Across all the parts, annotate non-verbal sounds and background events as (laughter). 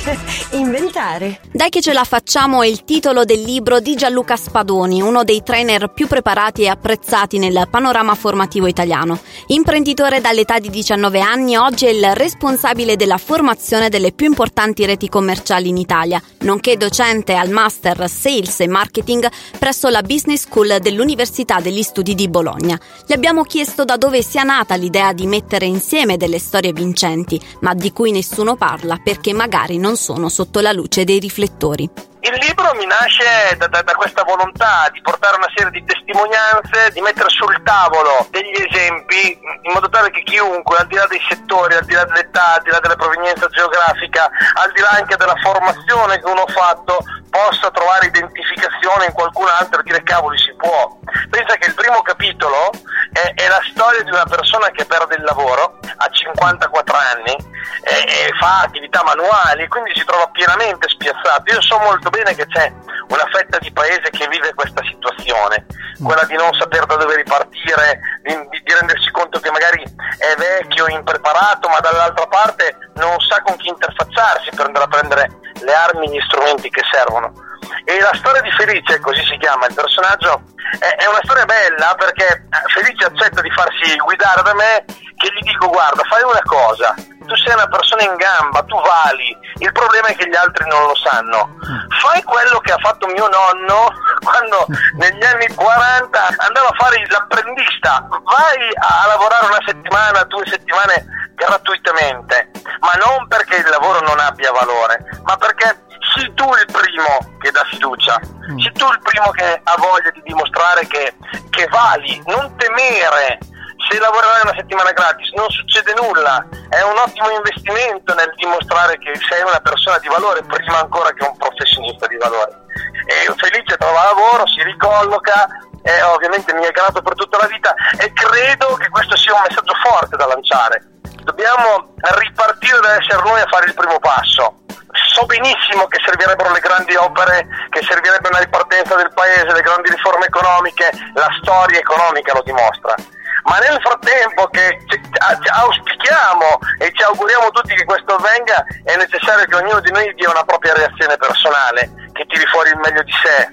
(laughs) inventare. Dai che ce la facciamo è il titolo del libro di Gianluca Spadoni, uno dei trainer più preparati e apprezzati nel panorama formativo italiano. Imprenditore dall'età di 19 anni, oggi è il responsabile della formazione delle più importanti reti commerciali in Italia, nonché docente al Master Sales e Marketing presso la Business School dell'Università degli Studi di Bologna. Gli abbiamo chiesto da dove sia nata l'idea di mettere insieme delle storie vincenti, ma di cui nessuno parla perché magari non sono sotto la luce dei riflettori. Il libro mi nasce da, da, da, questa volontà di portare una serie di testimonianze, di mettere sul tavolo degli esempi in modo tale che chiunque, al di là dei settori, al di là dell'età, al di là della provenienza geografica, al di là anche della formazione che uno ha fatto, possa trovare identificazione in qualcun altro e dire cavoli si può. Pensa che il primo capitolo è, è la storia di una persona che perde il lavoro a 54 anni e, e fa attività manuali, quindi si trova pienamente spiazzato. Io so molto bene che c'è una fetta di paese che vive questa situazione, quella di non saper da dove ripartire, di, di rendersi conto che magari è vecchio, impreparato, ma dall'altra parte non sa con chi interfacciarsi per andare a prendere le armi e gli strumenti che servono. E la storia di Felice, così si chiama il personaggio, è, è una storia bella perché Felice accetta di farsi guidare da me che gli dico guarda fai una cosa, tu sei una persona in gamba, tu vali, il problema è che gli altri non lo sanno. Fai quello che ha fatto mio nonno quando negli anni 40 andava a fare l'apprendista, vai a lavorare una settimana, due settimane gratuitamente, ma non perché il lavoro non abbia valore, ma perché sii tu il primo che dà fiducia, sii tu il primo che ha voglia di dimostrare che, che vali, non temere se lavorerai una settimana gratis non succede nulla, è un ottimo investimento nel dimostrare che sei una persona di valore prima ancora che un professionista di valore. E felice trova lavoro, si ricolloca, e ovviamente mi è grato per tutta la vita e credo che questo sia un messaggio forte da lanciare. Dobbiamo ripartire da essere noi a fare il primo passo. So benissimo che servirebbero le grandi opere, che servirebbe una ripartenza del paese, le grandi riforme economiche, la storia economica lo dimostra ma nel frattempo che auspichiamo e ci auguriamo tutti che questo avvenga è necessario che ognuno di noi dia una propria reazione personale, che tiri fuori il meglio di sé,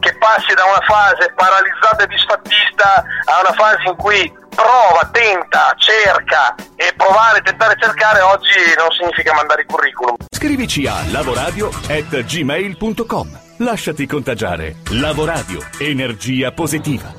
che passi da una fase paralizzata e disfattista a una fase in cui prova, tenta, cerca e provare, tentare cercare oggi non significa mandare il curriculum. Scrivici a lavoradio@gmail.com. Lasciati contagiare. Lavoradio, energia positiva.